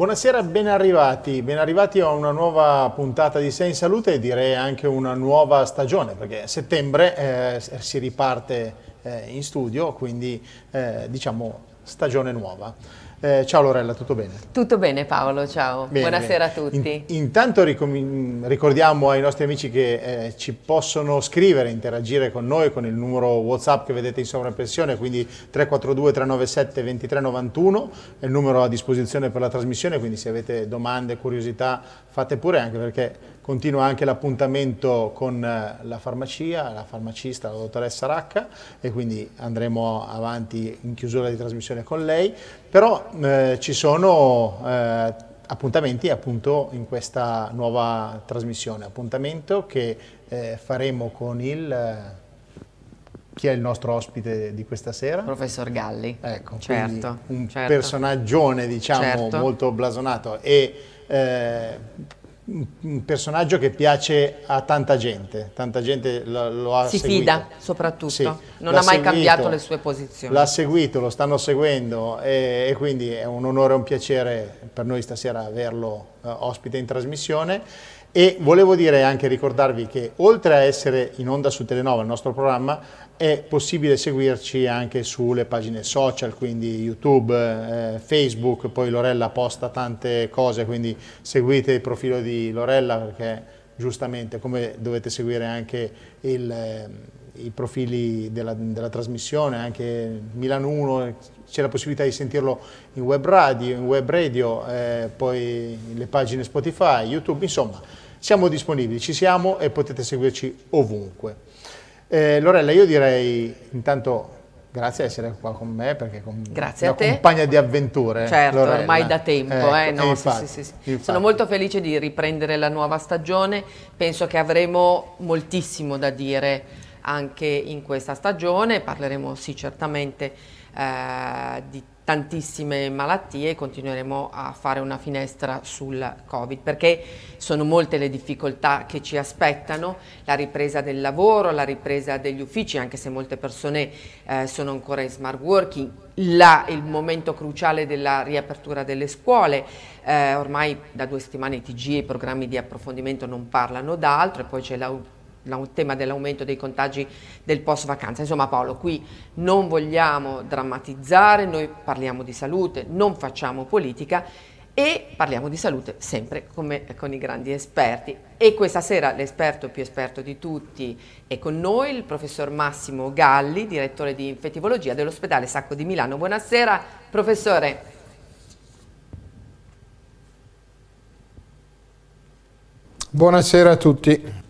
Buonasera, ben arrivati. Ben arrivati a una nuova puntata di Sei in Salute e direi anche una nuova stagione, perché a settembre eh, si riparte eh, in studio, quindi eh, diciamo stagione nuova. Eh, ciao Lorella, tutto bene? Tutto bene Paolo, ciao. Bene, Buonasera bene. a tutti. In, intanto ricordiamo ai nostri amici che eh, ci possono scrivere, interagire con noi con il numero WhatsApp che vedete in sovraimpressione, quindi 342 397 2391, è il numero a disposizione per la trasmissione, quindi se avete domande, curiosità, fate pure anche perché Continua anche l'appuntamento con eh, la farmacia, la farmacista, la dottoressa Racca e quindi andremo avanti in chiusura di trasmissione con lei, però eh, ci sono eh, appuntamenti appunto in questa nuova trasmissione, appuntamento che eh, faremo con il eh, chi è il nostro ospite di questa sera? Professor Galli. Ecco, certo, un certo. personaggione diciamo certo. molto blasonato e eh, un personaggio che piace a tanta gente, tanta gente lo, lo ha si seguito. fida soprattutto, sì, non ha mai seguito, cambiato le sue posizioni. L'ha seguito, lo stanno seguendo e, e, quindi è un onore e un piacere per noi stasera averlo uh, ospite in trasmissione e volevo dire anche ricordarvi che oltre a essere in onda su Telenova, il nostro programma, è possibile seguirci anche sulle pagine social, quindi YouTube, eh, Facebook, poi Lorella posta tante cose, quindi seguite il profilo di Lorella perché giustamente come dovete seguire anche il, eh, i profili della, della, trasmissione, anche Milano 1 c'è la possibilità di sentirlo in web radio, in web radio eh, poi le pagine Spotify, YouTube, insomma siamo disponibili, ci siamo e potete seguirci ovunque. Eh, Lorella, io direi intanto grazie di essere qua con me perché con grazie una compagna di avventure. Certo, Lorella. ormai da tempo. Ecco, eh, no, infatti, sì, sì, sì. Sono molto felice di riprendere la nuova stagione, penso che avremo moltissimo da dire anche in questa stagione, parleremo sì certamente eh, di tantissime malattie e continueremo a fare una finestra sul Covid perché sono molte le difficoltà che ci aspettano, la ripresa del lavoro, la ripresa degli uffici, anche se molte persone eh, sono ancora in smart working, la, il momento cruciale della riapertura delle scuole, eh, ormai da due settimane i TG e i programmi di approfondimento non parlano d'altro e poi c'è l'autonomia il tema dell'aumento dei contagi del post vacanza. Insomma Paolo, qui non vogliamo drammatizzare, noi parliamo di salute, non facciamo politica e parliamo di salute sempre come con i grandi esperti. E questa sera l'esperto più esperto di tutti è con noi, il professor Massimo Galli, direttore di infettivologia dell'ospedale Sacco di Milano. Buonasera professore. Buonasera a tutti.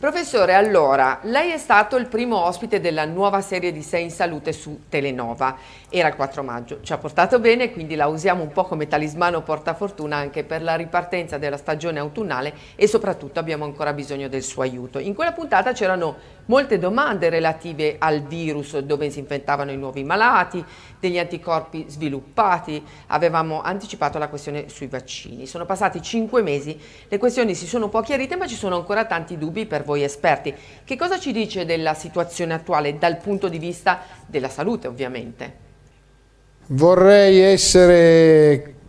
Professore, allora, lei è stato il primo ospite della nuova serie di Sei in Salute su Telenova, era il 4 maggio, ci ha portato bene, quindi la usiamo un po' come talismano portafortuna anche per la ripartenza della stagione autunnale e soprattutto abbiamo ancora bisogno del suo aiuto. In quella puntata c'erano molte domande relative al virus, dove si infettavano i nuovi malati, degli anticorpi sviluppati, avevamo anticipato la questione sui vaccini. Sono passati cinque mesi, le questioni si sono un po' chiarite ma ci sono ancora tanti dubbi per voi esperti. Che cosa ci dice della situazione attuale dal punto di vista della salute ovviamente? Vorrei essere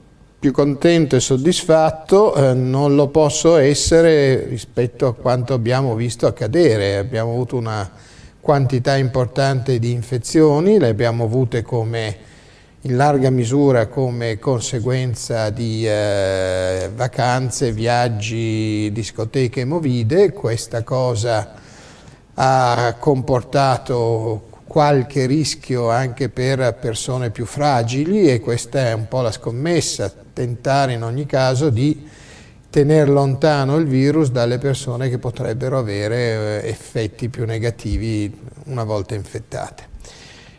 più contento e soddisfatto, eh, non lo posso essere rispetto a quanto abbiamo visto accadere. Abbiamo avuto una quantità importante di infezioni, le abbiamo avute come, in larga misura come conseguenza di eh, vacanze, viaggi, discoteche movide. Questa cosa ha comportato qualche rischio anche per persone più fragili e questa è un po' la scommessa, tentare in ogni caso di tenere lontano il virus dalle persone che potrebbero avere eh, effetti più negativi una volta infettate.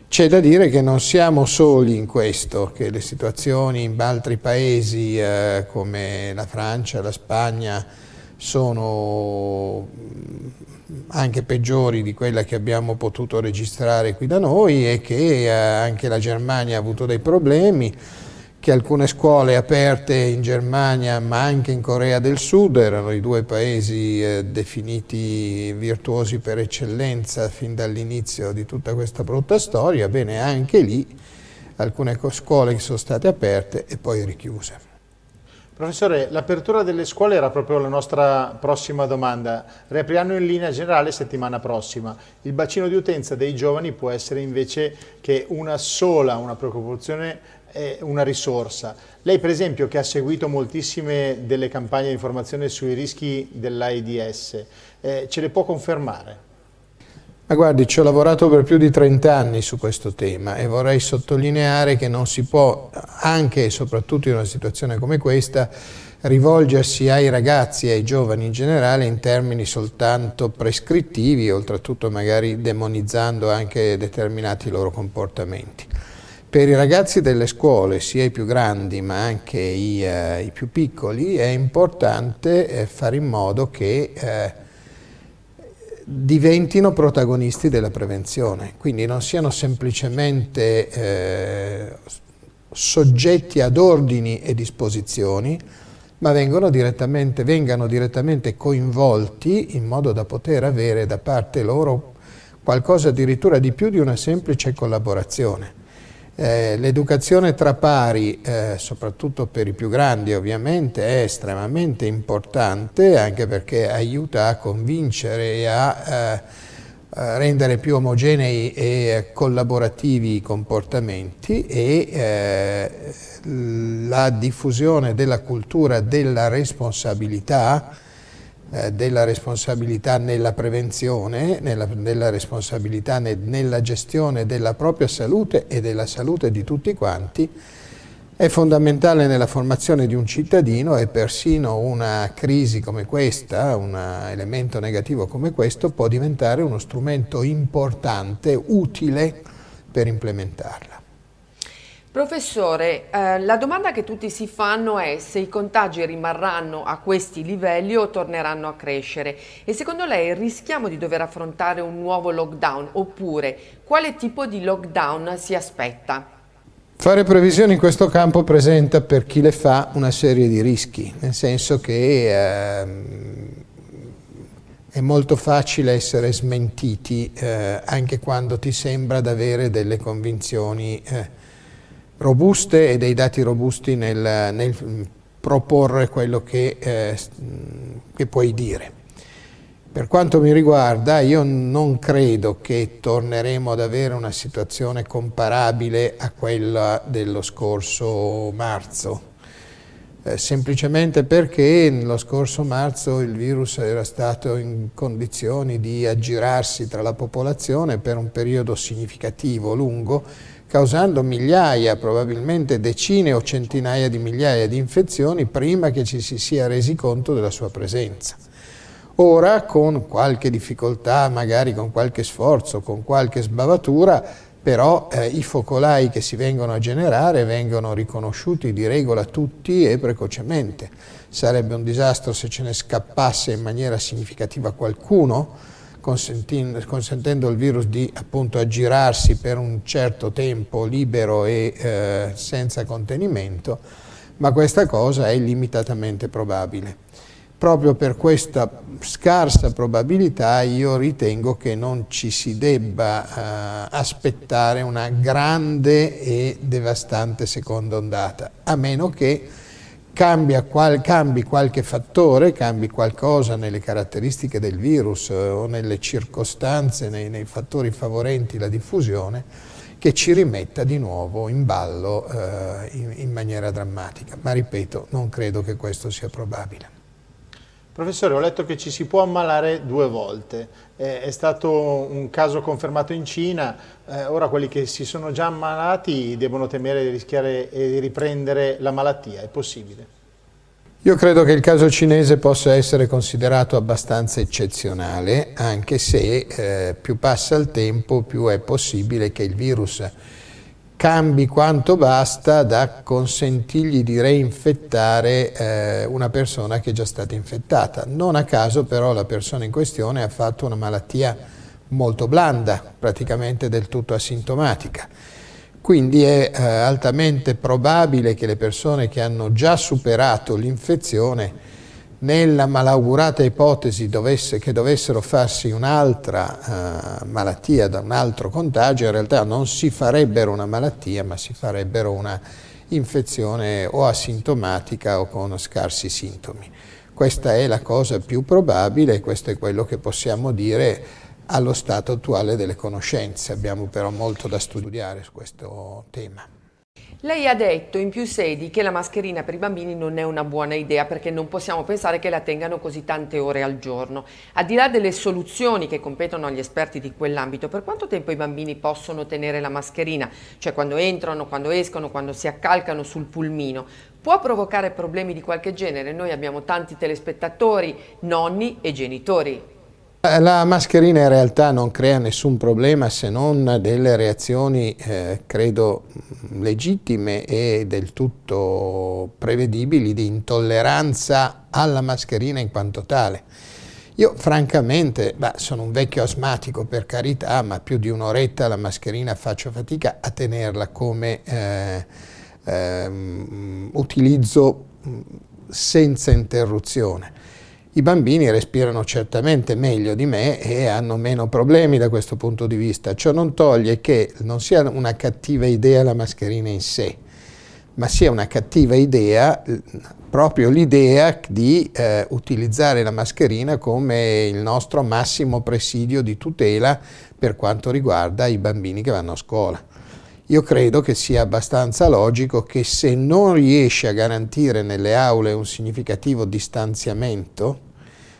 C'è da dire che non siamo soli in questo, che le situazioni in altri paesi eh, come la Francia, la Spagna sono mm, anche peggiori di quella che abbiamo potuto registrare qui da noi e che eh, anche la Germania ha avuto dei problemi che alcune scuole aperte in Germania ma anche in Corea del Sud erano i due paesi eh, definiti virtuosi per eccellenza fin dall'inizio di tutta questa brutta storia, bene anche lì alcune scuole che sono state aperte e poi richiuse. Professore, l'apertura delle scuole era proprio la nostra prossima domanda. Riapriranno in linea generale settimana prossima. Il bacino di utenza dei giovani può essere invece che una sola, una preoccupazione una risorsa. Lei per esempio che ha seguito moltissime delle campagne di informazione sui rischi dell'AIDS, eh, ce le può confermare? Ma guardi, ci ho lavorato per più di 30 anni su questo tema e vorrei sottolineare che non si può, anche e soprattutto in una situazione come questa, rivolgersi ai ragazzi e ai giovani in generale in termini soltanto prescrittivi, oltretutto magari demonizzando anche determinati loro comportamenti. Per i ragazzi delle scuole, sia i più grandi ma anche i, eh, i più piccoli, è importante eh, fare in modo che eh, diventino protagonisti della prevenzione, quindi non siano semplicemente eh, soggetti ad ordini e disposizioni, ma direttamente, vengano direttamente coinvolti in modo da poter avere da parte loro qualcosa addirittura di più di una semplice collaborazione. Eh, l'educazione tra pari, eh, soprattutto per i più grandi ovviamente, è estremamente importante anche perché aiuta a convincere e a, eh, a rendere più omogenei e collaborativi i comportamenti e eh, la diffusione della cultura della responsabilità della responsabilità nella prevenzione, nella, della responsabilità ne, nella gestione della propria salute e della salute di tutti quanti, è fondamentale nella formazione di un cittadino e persino una crisi come questa, un elemento negativo come questo, può diventare uno strumento importante, utile per implementarla. Professore, eh, la domanda che tutti si fanno è se i contagi rimarranno a questi livelli o torneranno a crescere e secondo lei rischiamo di dover affrontare un nuovo lockdown oppure quale tipo di lockdown si aspetta? Fare previsioni in questo campo presenta per chi le fa una serie di rischi, nel senso che eh, è molto facile essere smentiti eh, anche quando ti sembra di avere delle convinzioni eh, robuste e dei dati robusti nel, nel proporre quello che, eh, che puoi dire. Per quanto mi riguarda, io non credo che torneremo ad avere una situazione comparabile a quella dello scorso marzo, eh, semplicemente perché lo scorso marzo il virus era stato in condizioni di aggirarsi tra la popolazione per un periodo significativo, lungo, causando migliaia, probabilmente decine o centinaia di migliaia di infezioni prima che ci si sia resi conto della sua presenza. Ora, con qualche difficoltà, magari con qualche sforzo, con qualche sbavatura, però eh, i focolai che si vengono a generare vengono riconosciuti di regola tutti e precocemente. Sarebbe un disastro se ce ne scappasse in maniera significativa qualcuno, consentendo al virus di appunto aggirarsi per un certo tempo libero e eh, senza contenimento, ma questa cosa è limitatamente probabile. Proprio per questa scarsa probabilità io ritengo che non ci si debba eh, aspettare una grande e devastante seconda ondata, a meno che qual, cambi qualche fattore, cambi qualcosa nelle caratteristiche del virus eh, o nelle circostanze, nei, nei, fattori favorenti la diffusione, che ci rimetta di nuovo in ballo eh, in, in maniera drammatica. Ma ripeto, non credo che questo sia probabile. Professore, ho letto che ci si può ammalare due volte, eh, è stato un caso confermato in Cina, eh, ora quelli che si sono già ammalati devono temere di rischiare di riprendere la malattia, è possibile? Io credo che il caso cinese possa essere considerato abbastanza eccezionale, anche se eh, più passa il tempo più è possibile che il virus cambi quanto basta da consentirgli di reinfettare eh, una persona che è già stata infettata. Non a caso però la persona in questione ha fatto una malattia molto blanda, praticamente del tutto asintomatica. Quindi è eh, altamente probabile che le persone che hanno già superato l'infezione nella malaugurata ipotesi dovesse, che dovessero farsi un'altra uh, malattia da un altro contagio, in realtà non si farebbero una malattia, ma si farebbero una infezione o asintomatica o con scarsi sintomi. Questa è la cosa più probabile e questo è quello che possiamo dire allo stato attuale delle conoscenze. Abbiamo però molto da studiare su questo tema. Lei ha detto in più sedi che la mascherina per i bambini non è una buona idea perché non possiamo pensare che la tengano così tante ore al giorno. Al di là delle soluzioni che competono agli esperti di quell'ambito, per quanto tempo i bambini possono tenere la mascherina? Cioè quando entrano, quando escono, quando si accalcano sul pulmino? Può provocare problemi di qualche genere? Noi abbiamo tanti telespettatori, nonni e genitori. Eh, la mascherina in realtà non crea nessun problema se non delle reazioni, eh, credo, legittime e del tutto prevedibili di intolleranza alla mascherina in quanto tale. Io francamente, beh, sono un vecchio asmatico per carità, ma più di un'oretta la mascherina faccio fatica a tenerla come eh, eh, utilizzo senza interruzione. I bambini respirano certamente meglio di me e hanno meno problemi da questo punto di vista. Ciò non toglie che non sia una cattiva idea la mascherina in sé, ma sia una cattiva idea proprio l'idea di eh, utilizzare la mascherina come il nostro massimo presidio di tutela per quanto riguarda i bambini che vanno a scuola. Io credo che sia abbastanza logico che se non riesci a garantire nelle aule un significativo distanziamento,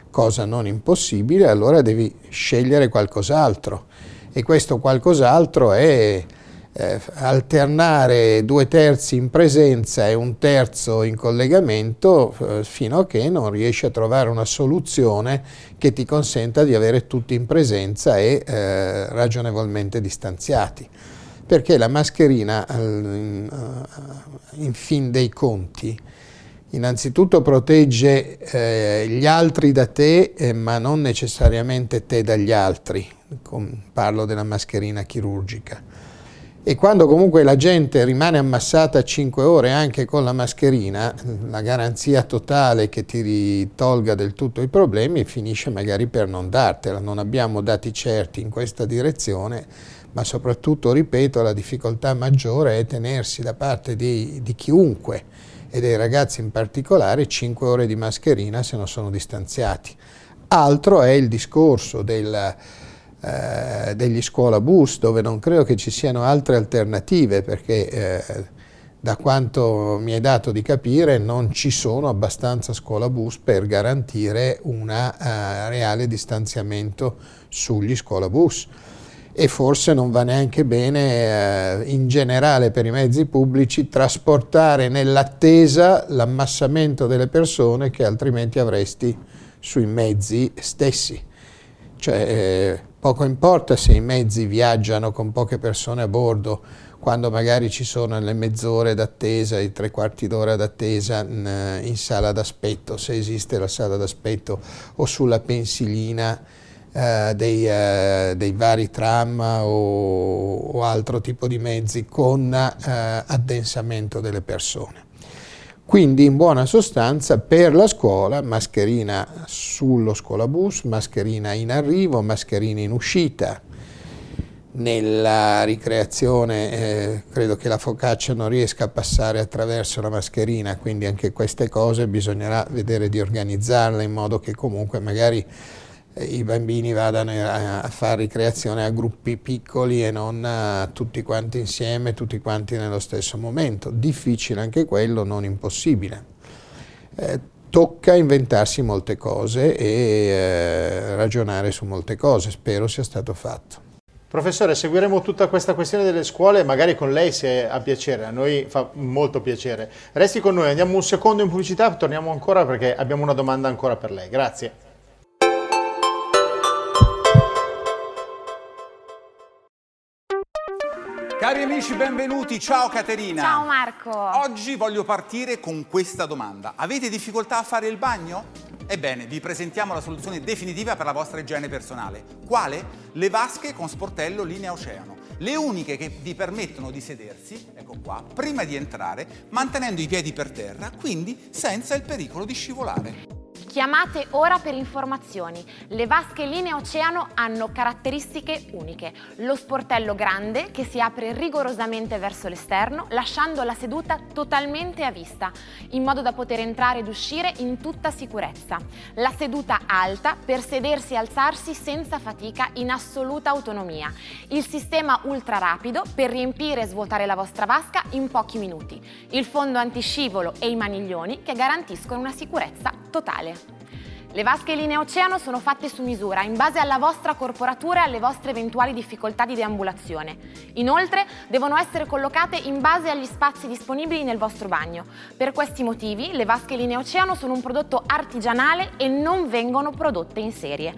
cosa non impossibile, allora devi scegliere qualcos'altro. E questo qualcos'altro è eh, alternare due terzi in presenza e un terzo in collegamento eh, fino a che non riesci a trovare una soluzione che ti consenta di avere tutti in presenza e eh, ragionevolmente distanziati perché la mascherina in, eh, in fin dei conti innanzitutto protegge eh, gli altri da te eh, ma non necessariamente te dagli altri, parlo della mascherina chirurgica. E quando comunque la gente rimane ammassata 5 ore anche con la mascherina, la garanzia totale che ti tolga del tutto i problemi finisce magari per non dartela. Non abbiamo dati certi in questa direzione, ma soprattutto, ripeto, la difficoltà maggiore è tenersi da parte di, di chiunque e dei ragazzi in particolare 5 ore di mascherina se non sono distanziati. Altro è il discorso del eh, degli scuola bus dove non credo che ci siano altre alternative perché eh, da quanto mi è dato di capire non ci sono abbastanza scuola bus per garantire un uh, reale distanziamento sugli scuola bus e forse non va neanche bene eh, in generale per i mezzi pubblici trasportare nell'attesa l'ammassamento delle persone che altrimenti avresti sui mezzi stessi. Cioè, eh, Poco importa se i mezzi viaggiano con poche persone a bordo, quando magari ci sono le mezz'ore d'attesa, i tre quarti d'ora d'attesa in, sala d'aspetto, se esiste la sala d'aspetto, o sulla pensilina eh, dei, eh, dei, vari tram o, o, altro tipo di mezzi con eh, addensamento delle persone. Quindi in buona sostanza per la scuola mascherina sullo scuolabus, mascherina in arrivo, mascherina in uscita. Nella ricreazione eh, credo che la focaccia non riesca a passare attraverso la mascherina, quindi anche queste cose bisognerà vedere di organizzarle in modo che comunque magari i bambini vadano a fare ricreazione a gruppi piccoli e non a tutti quanti insieme, tutti quanti nello stesso momento. Difficile anche quello, non impossibile. Eh, tocca inventarsi molte cose e eh, ragionare su molte cose, spero sia stato fatto. Professore, seguiremo tutta questa questione delle scuole, magari con lei se ha piacere, a noi fa molto piacere. Resti con noi, andiamo un secondo in pubblicità, torniamo ancora perché abbiamo una domanda ancora per lei. Grazie. Cari amici, benvenuti. Ciao Caterina. Ciao Marco. Oggi voglio partire con questa domanda. Avete difficoltà a fare il bagno? Ebbene, vi presentiamo la soluzione definitiva per la vostra igiene personale. Quale? Le vasche con sportello linea oceano. Le uniche che vi permettono di sedersi, ecco qua, prima di entrare, mantenendo i piedi per terra, quindi senza il pericolo di scivolare. Chiamate ora per informazioni. Le vasche linee oceano hanno caratteristiche uniche. Lo sportello grande che si apre rigorosamente verso l'esterno, lasciando la seduta totalmente a vista, in modo da poter entrare ed uscire in tutta sicurezza. La seduta alta per sedersi e alzarsi senza fatica, in assoluta autonomia. Il sistema ultra rapido per riempire e svuotare la vostra vasca in pochi minuti. Il fondo antiscivolo e i maniglioni che garantiscono una sicurezza totale. Le vasche linee oceano sono fatte su misura in base alla vostra corporatura e alle vostre eventuali difficoltà di deambulazione. Inoltre devono essere collocate in base agli spazi disponibili nel vostro bagno. Per questi motivi le vasche linee oceano sono un prodotto artigianale e non vengono prodotte in serie.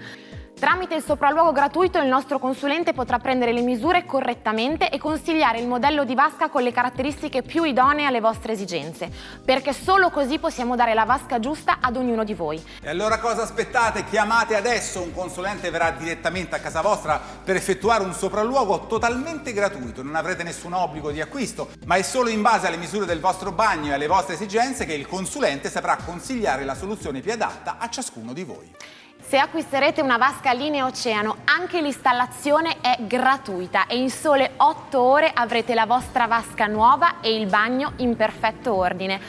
Tramite il sopralluogo gratuito il nostro consulente potrà prendere le misure correttamente e consigliare il modello di vasca con le caratteristiche più idonee alle vostre esigenze, perché solo così possiamo dare la vasca giusta ad ognuno di voi. E allora cosa aspettate? Chiamate adesso, un consulente verrà direttamente a casa vostra per effettuare un sopralluogo totalmente gratuito, non avrete nessun obbligo di acquisto, ma è solo in base alle misure del vostro bagno e alle vostre esigenze che il consulente saprà consigliare la soluzione più adatta a ciascuno di voi. Se acquisterete una vasca linea oceano, anche l'installazione è gratuita e in sole 8 ore avrete la vostra vasca nuova e il bagno in perfetto ordine.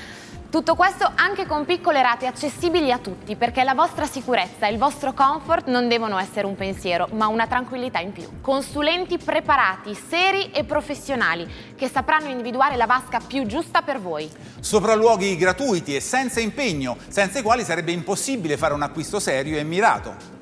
Tutto questo anche con piccole rate accessibili a tutti, perché la vostra sicurezza e il vostro comfort non devono essere un pensiero, ma una tranquillità in più. Consulenti preparati, seri e professionali, che sapranno individuare la vasca più giusta per voi. Sopralluoghi gratuiti e senza impegno, senza i quali sarebbe impossibile fare un acquisto serio e mirato.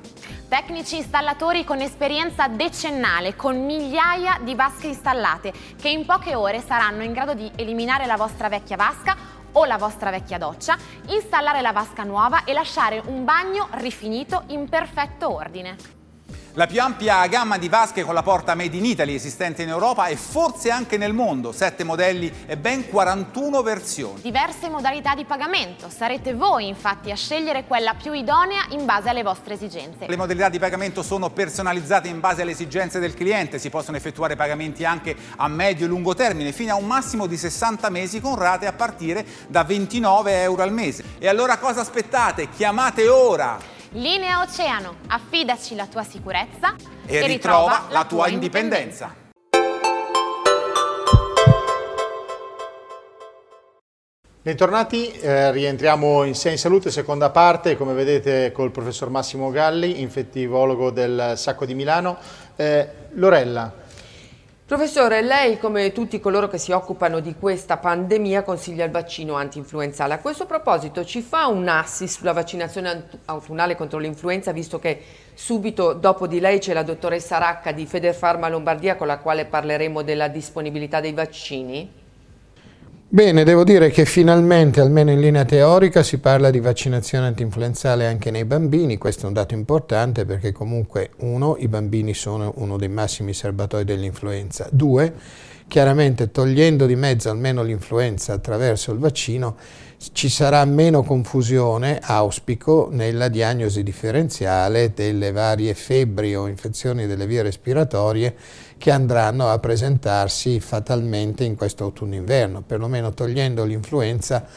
Tecnici installatori con esperienza decennale, con migliaia di vasche installate, che in poche ore saranno in grado di eliminare la vostra vecchia vasca o la vostra vecchia doccia, installare la vasca nuova e lasciare un bagno rifinito in perfetto ordine. La più ampia gamma di vasche con la porta Made in Italy esistente in Europa e forse anche nel mondo, 7 modelli e ben 41 versioni. Diverse modalità di pagamento, sarete voi infatti a scegliere quella più idonea in base alle vostre esigenze. Le modalità di pagamento sono personalizzate in base alle esigenze del cliente, si possono effettuare pagamenti anche a medio e lungo termine fino a un massimo di 60 mesi con rate a partire da 29 euro al mese. E allora cosa aspettate? Chiamate ora! Linea Oceano, affidaci la tua sicurezza e, e ritrova, ritrova la tua indipendenza. indipendenza. Bentornati, eh, rientriamo in Sei in Salute, seconda parte, come vedete col professor Massimo Galli, infettivologo del Sacco di Milano. Eh, Lorella, Professore, lei come tutti coloro che si occupano di questa pandemia consiglia il vaccino anti-influenzale. A questo proposito ci fa un assist sulla vaccinazione autunnale contro l'influenza, visto che subito dopo di lei c'è la dottoressa Racca di Federfarma Lombardia con la quale parleremo della disponibilità dei vaccini? Bene, devo dire che finalmente, almeno in linea teorica, si parla di vaccinazione antinfluenzale anche nei bambini, questo è un dato importante perché comunque uno, i bambini sono uno dei massimi serbatoi dell'influenza, due, chiaramente togliendo di mezzo almeno l'influenza attraverso il vaccino, ci sarà meno confusione, auspico, nella diagnosi differenziale delle varie febbri o infezioni delle vie respiratorie che andranno a presentarsi fatalmente in questo autunno-inverno, perlomeno togliendo l'influenza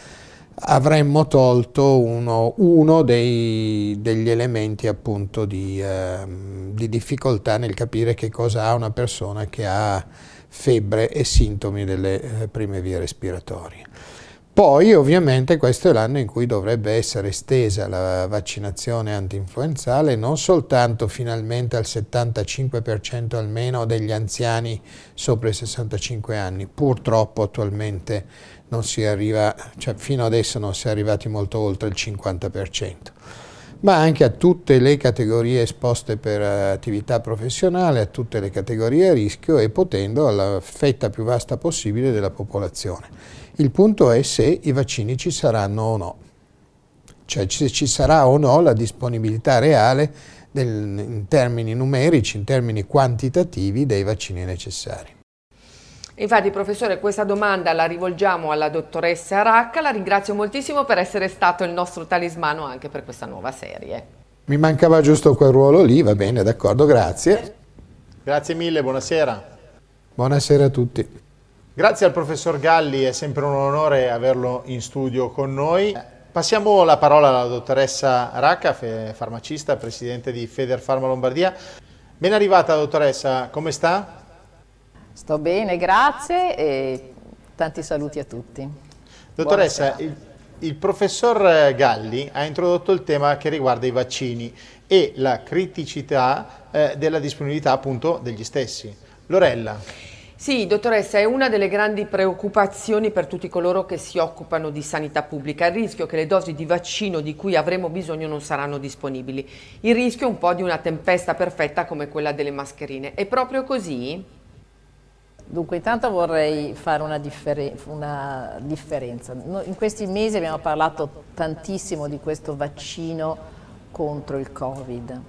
avremmo tolto uno, uno dei, degli elementi appunto di, eh, di, difficoltà nel capire che cosa ha una persona che ha febbre e sintomi delle eh, prime vie respiratorie. Poi ovviamente questo è l'anno in cui dovrebbe essere estesa la vaccinazione antinfluenzale non soltanto finalmente al 75% almeno degli anziani sopra i 65 anni, purtroppo attualmente non si arriva, cioè fino adesso non si è arrivati molto oltre il 50%, ma anche a tutte le categorie esposte per attività professionale, a tutte le categorie a rischio e potendo alla fetta più vasta possibile della popolazione. Il punto è se i vaccini ci saranno o no, cioè se ci sarà o no la disponibilità reale del, in termini numerici, in termini quantitativi dei vaccini necessari. Infatti, professore, questa domanda la rivolgiamo alla dottoressa Racca. La ringrazio moltissimo per essere stato il nostro talismano anche per questa nuova serie. Mi mancava giusto quel ruolo lì, va bene, d'accordo, grazie. Grazie mille, buonasera. Buonasera a tutti. Grazie al professor Galli, è sempre un onore averlo in studio con noi. Passiamo la parola alla dottoressa Racca, farmacista, presidente di Feder Pharma Lombardia. Ben arrivata dottoressa, come sta? Sto bene, grazie e tanti saluti a tutti. Dottoressa, il, il, professor Galli ha introdotto il tema che riguarda i vaccini e la criticità eh, della disponibilità appunto degli stessi. Lorella. Sì, dottoressa, è una delle grandi preoccupazioni per tutti coloro che si occupano di sanità pubblica, il rischio che le dosi di vaccino di cui avremo bisogno non saranno disponibili, il rischio un po' di una tempesta perfetta come quella delle mascherine. È proprio così? Dunque intanto vorrei fare una, differen una, differenza. In questi mesi abbiamo parlato tantissimo di questo vaccino contro il Covid.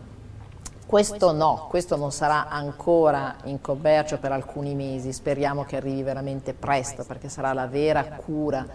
Questo no, questo non sarà ancora in commercio per alcuni mesi, speriamo che arrivi veramente presto perché sarà la vera cura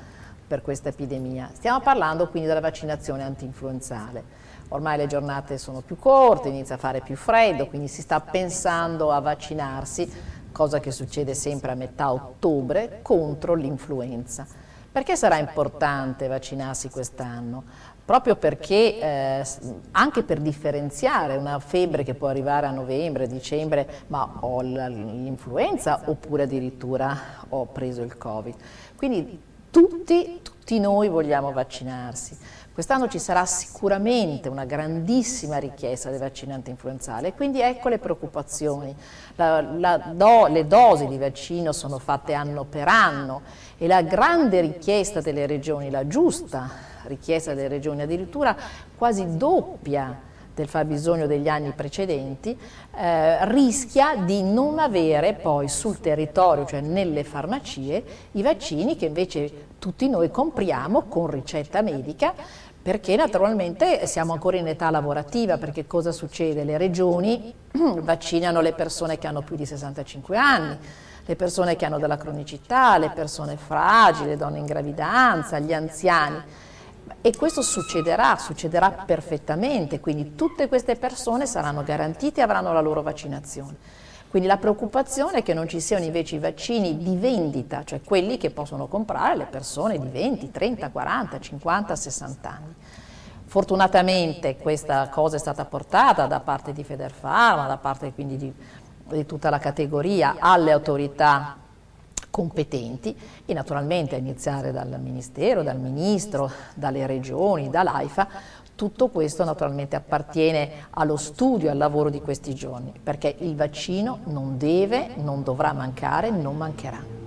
per questa epidemia. Stiamo parlando quindi della vaccinazione antinfluenzale. Ormai le giornate sono più corte, inizia a fare più freddo, quindi si sta pensando a vaccinarsi cosa che succede sempre a metà ottobre, contro l'influenza. Perché sarà importante vaccinarsi quest'anno? Proprio perché, eh, anche per differenziare una febbre che può arrivare a novembre, dicembre, ma ho l'influenza oppure addirittura ho preso il Covid. Quindi tutti, tutti noi vogliamo vaccinarsi. Quest'anno ci sarà sicuramente una grandissima richiesta dei vaccini anti-influenzali e quindi ecco le preoccupazioni. La, la do, le dosi di vaccino sono fatte anno per anno e la grande richiesta delle regioni, la giusta richiesta delle regioni addirittura quasi doppia del fabbisogno degli anni precedenti, eh, rischia di non avere poi sul territorio, cioè nelle farmacie, i vaccini che invece tutti noi compriamo con ricetta medica perché naturalmente siamo ancora in età lavorativa, perché cosa succede? Le regioni vaccinano le persone che hanno più di 65 anni, le persone che hanno della cronicità, le persone fragili, le donne in gravidanza, gli anziani. E questo succederà, succederà perfettamente, quindi tutte queste persone saranno garantite e avranno la loro vaccinazione. Quindi la preoccupazione è che non ci siano invece i vaccini di vendita, cioè quelli che possono comprare le persone di 20, 30, 40, 50, 60 anni. Fortunatamente questa cosa è stata portata da parte di Federfarma, da parte quindi di, di tutta la categoria alle autorità competenti e naturalmente a iniziare dal Ministero, dal Ministro, dalle regioni, dall'AIFA, tutto questo naturalmente appartiene allo studio al lavoro di questi giorni, perché il vaccino non deve, non dovrà mancare, non mancherà.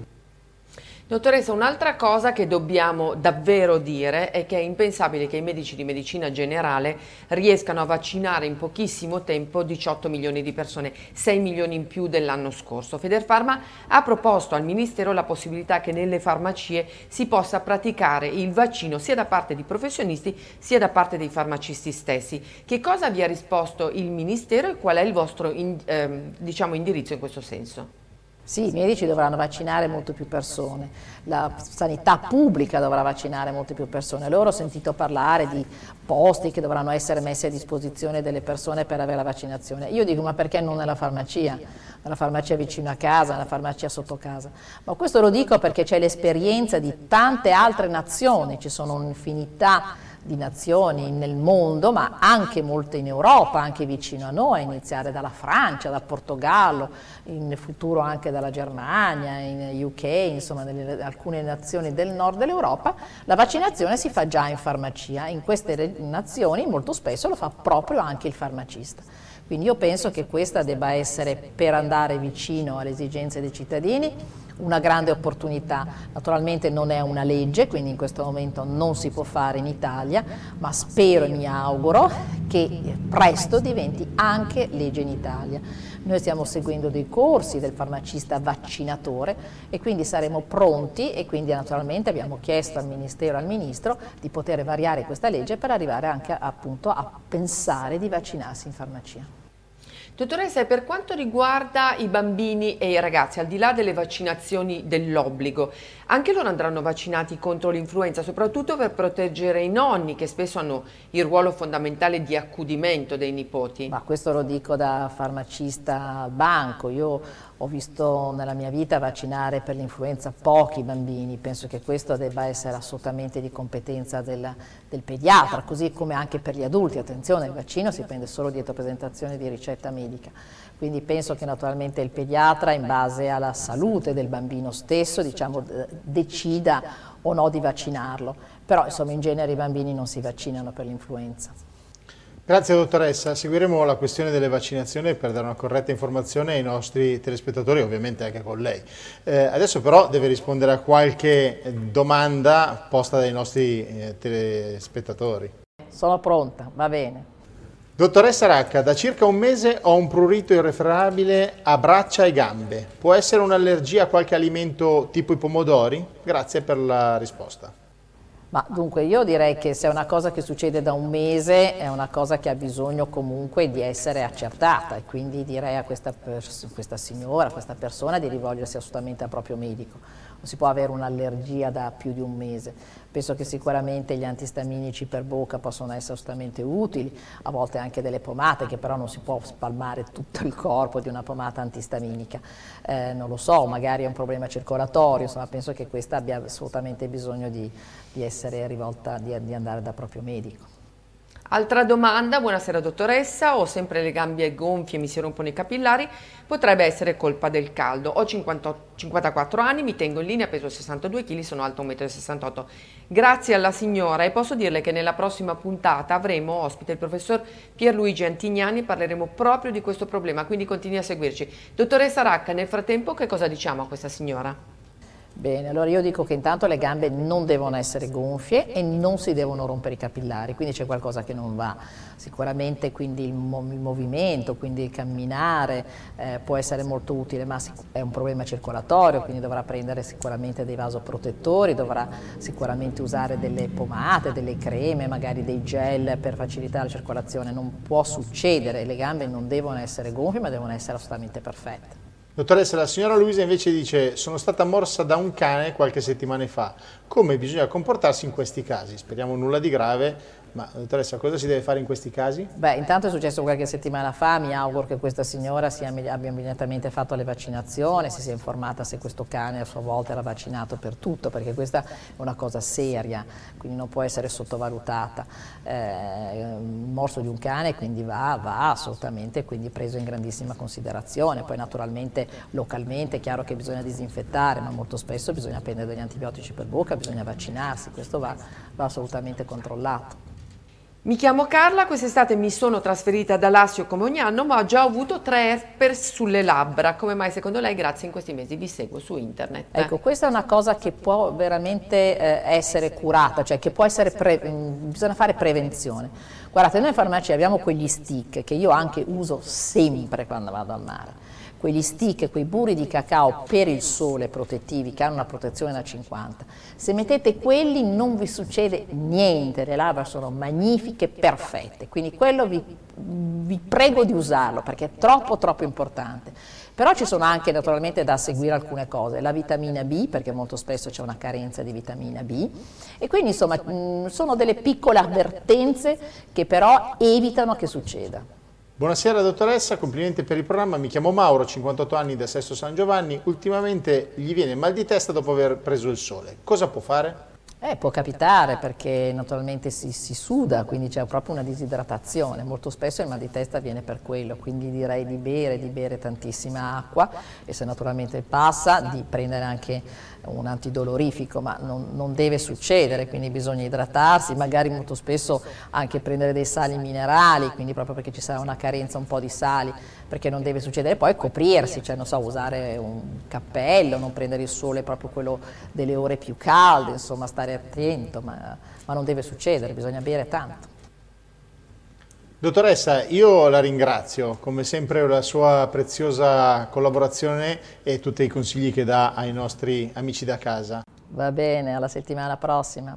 Dottoressa, un'altra cosa che dobbiamo davvero dire è che è impensabile che i medici di medicina generale riescano a vaccinare in pochissimo tempo 18 milioni di persone, 6 milioni in più dell'anno scorso. Federfarma ha proposto al Ministero la possibilità che nelle farmacie si possa praticare il vaccino sia da parte di professionisti sia da parte dei farmacisti stessi. Che cosa vi ha risposto il Ministero e qual è il vostro in, eh, diciamo, indirizzo in questo senso? Sì, i medici dovranno vaccinare molte più persone, la sanità pubblica dovrà vaccinare molte più persone. Loro ho sentito parlare di posti che dovranno essere messi a disposizione delle persone per avere la vaccinazione. Io dico ma perché non nella farmacia? Nella farmacia vicino a casa, nella farmacia sotto casa. Ma questo lo dico perché c'è l'esperienza di tante altre nazioni, ci sono un'infinità di nazioni nel mondo, ma anche molte in Europa, anche vicino a noi, a iniziare dalla Francia, dal Portogallo, in futuro anche dalla Germania, in UK, insomma nelle, alcune nazioni del nord dell'Europa, la vaccinazione si fa già in farmacia. In queste nazioni molto spesso lo fa proprio anche il farmacista. Quindi io penso che questa debba essere per andare vicino alle esigenze dei cittadini una grande opportunità. Naturalmente non è una legge, quindi in questo momento non si può fare in Italia, ma spero e mi auguro che presto diventi anche legge in Italia. Noi stiamo seguendo dei corsi del farmacista vaccinatore e quindi saremo pronti e quindi naturalmente abbiamo chiesto al Ministero e al Ministro di poter variare questa legge per arrivare anche appunto a pensare di vaccinarsi in farmacia. Dottoressa, per quanto riguarda i bambini e i ragazzi, al di là delle vaccinazioni dell'obbligo, anche loro andranno vaccinati contro l'influenza, soprattutto per proteggere i nonni che spesso hanno il ruolo fondamentale di accudimento dei nipoti? Ma questo lo dico da farmacista al banco, io ho visto nella mia vita vaccinare per l'influenza pochi bambini, penso che questo debba essere assolutamente di competenza del, del, pediatra, così come anche per gli adulti. Attenzione, il vaccino si prende solo dietro presentazione di ricetta medica, quindi penso che naturalmente il pediatra in base alla salute del bambino stesso diciamo, decida o no di vaccinarlo, però insomma in genere i bambini non si vaccinano per l'influenza. Grazie dottoressa, seguiremo la questione delle vaccinazioni per dare una corretta informazione ai nostri telespettatori, ovviamente anche con lei. Eh, adesso però deve rispondere a qualche domanda posta dai nostri eh, telespettatori. Sono pronta, va bene. Dottoressa Racca, da circa un mese ho un prurito irrefrenabile a braccia e gambe. Può essere un'allergia a qualche alimento tipo i pomodori? Grazie per la risposta. Ma dunque io direi che se è una cosa che succede da un mese è una cosa che ha bisogno comunque di essere accertata e quindi direi a questa, questa signora, a questa persona di rivolgersi assolutamente al proprio medico. Non si può avere un'allergia da più di un mese. Penso che sicuramente gli antistaminici per bocca possono essere assolutamente utili, a volte anche delle pomate, che però non si può spalmare tutto il corpo di una pomata antistaminica. Eh, non lo so, magari è un problema circolatorio, insomma penso che questa abbia assolutamente bisogno di, di essere rivolta, di, di andare da proprio medico. Altra domanda, buonasera dottoressa, ho sempre le gambe gonfie, mi si rompono i capillari, potrebbe essere colpa del caldo. Ho 50, 54 anni, mi tengo in linea, peso 62 kg, sono alto 1,68 m. Grazie alla signora e posso dirle che nella prossima puntata avremo ospite il professor Pierluigi Antignani parleremo proprio di questo problema, quindi continui a seguirci. Dottoressa Racca, nel frattempo che cosa diciamo a questa signora? Bene, allora io dico che intanto le gambe non devono essere gonfie e non si devono rompere i capillari, quindi c'è qualcosa che non va. Sicuramente quindi il, movimento, quindi il camminare eh, può essere molto utile, ma è un problema circolatorio, quindi dovrà prendere sicuramente dei vasoprotettori, dovrà sicuramente usare delle pomate, delle creme, magari dei gel per facilitare la circolazione. Non può succedere, le gambe non devono essere gonfie, ma devono essere assolutamente perfette. Dottoressa, la signora Luisa invece dice sono stata morsa da un cane qualche settimana fa. Come bisogna comportarsi in questi casi? Speriamo nulla di grave, ma dottoressa, cosa si deve fare in questi casi? Beh, intanto è successo qualche settimana fa, mi auguro che questa signora sia, abbia immediatamente fatto le vaccinazioni, si sia informata se questo cane a sua volta era vaccinato per tutto, perché questa è una cosa seria, quindi non può essere sottovalutata. Eh, il morso di un cane quindi va, va assolutamente quindi preso in grandissima considerazione, poi naturalmente localmente è chiaro che bisogna disinfettare, ma molto spesso bisogna prendere degli antibiotici per bocca, bisogna vaccinarsi, questo va, va assolutamente controllato. Mi chiamo Carla, quest'estate mi sono trasferita da Lassio come ogni anno, ma ho già avuto tre herpes sulle labbra. Come mai secondo lei? Grazie, in questi mesi vi seguo su internet. Ecco, questa è una cosa che può veramente eh, essere curata, cioè che può essere, pre- mm, bisogna fare prevenzione. Guardate, noi in farmacia abbiamo quegli stick che io anche uso sempre quando vado al mare quegli stick, quei burri di cacao per il sole protettivi che hanno una protezione da 50. Se mettete quelli non vi succede niente, le labbra sono magnifiche, perfette, quindi quello vi, vi prego di usarlo perché è troppo troppo importante. Però ci sono anche naturalmente da seguire alcune cose, la vitamina B, perché molto spesso c'è una carenza di vitamina B, e quindi insomma sono delle piccole avvertenze che però evitano che succeda. Buonasera dottoressa, complimenti per il programma, mi chiamo Mauro, 58 anni da Sesto San Giovanni, ultimamente gli viene mal di testa dopo aver preso il sole, cosa può fare? Eh, può capitare perché naturalmente si, si suda, quindi c'è proprio una disidratazione, molto spesso il mal di testa viene per quello, quindi direi di bere, di bere tantissima acqua e se naturalmente passa di prendere anche un antidolorifico, ma non, non, deve succedere, quindi bisogna idratarsi, magari molto spesso anche prendere dei sali minerali, quindi proprio perché ci sarà una carenza un po' di sali, perché non deve succedere, poi coprirsi, cioè non so, usare un cappello, non prendere il sole proprio quello delle ore più calde, insomma stare attento, ma, ma non deve succedere, bisogna bere tanto. Dottoressa, io la ringrazio, come sempre la sua preziosa collaborazione e tutti i consigli che dà ai nostri amici da casa. Va bene, alla settimana prossima.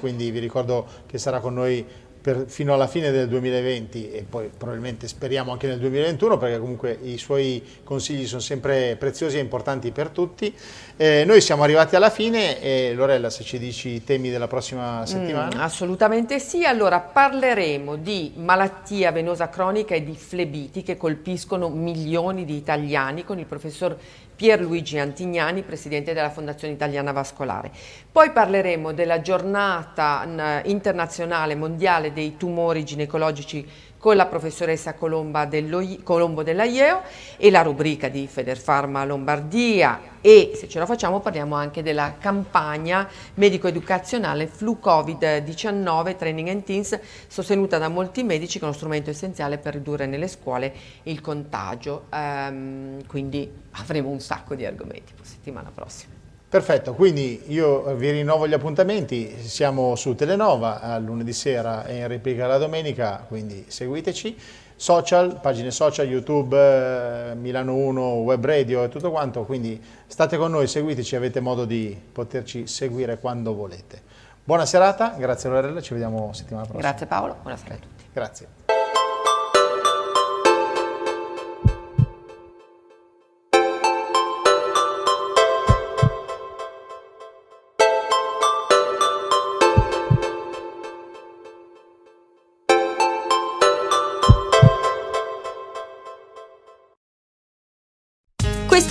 Quindi vi ricordo che sarà con noi per, fino alla fine del 2020 e poi probabilmente speriamo anche nel 2021 perché comunque i suoi consigli sono sempre preziosi e importanti per tutti. Eh, noi siamo arrivati alla fine e Lorella se ci dici i temi della prossima mm, settimana. Mm, assolutamente sì, allora parleremo di malattia venosa cronica e di flebiti che colpiscono milioni di italiani con il professor Pierluigi Antignani, presidente della Fondazione Italiana Vascolare. Poi parleremo della giornata internazionale mondiale dei tumori ginecologici con la professoressa Colombo della IEO e la rubrica di Federfarma Lombardia e se ce la facciamo parliamo anche della campagna medico-educazionale Flu Covid-19 Training and Teens sostenuta da molti medici con uno strumento essenziale per ridurre nelle scuole il contagio. Um, quindi avremo un sacco di argomenti la settimana prossima. Perfetto, quindi io vi rinnovo gli appuntamenti, siamo su Telenova lunedì sera e in replica la domenica, quindi seguiteci. Social, pagine social, YouTube, eh, Milano 1, Web Radio e tutto quanto, quindi state con noi, seguiteci, avete modo di poterci seguire quando volete. Buona serata, grazie Lorella, ci vediamo settimana prossima. Grazie Paolo, buonasera a tutti. Grazie.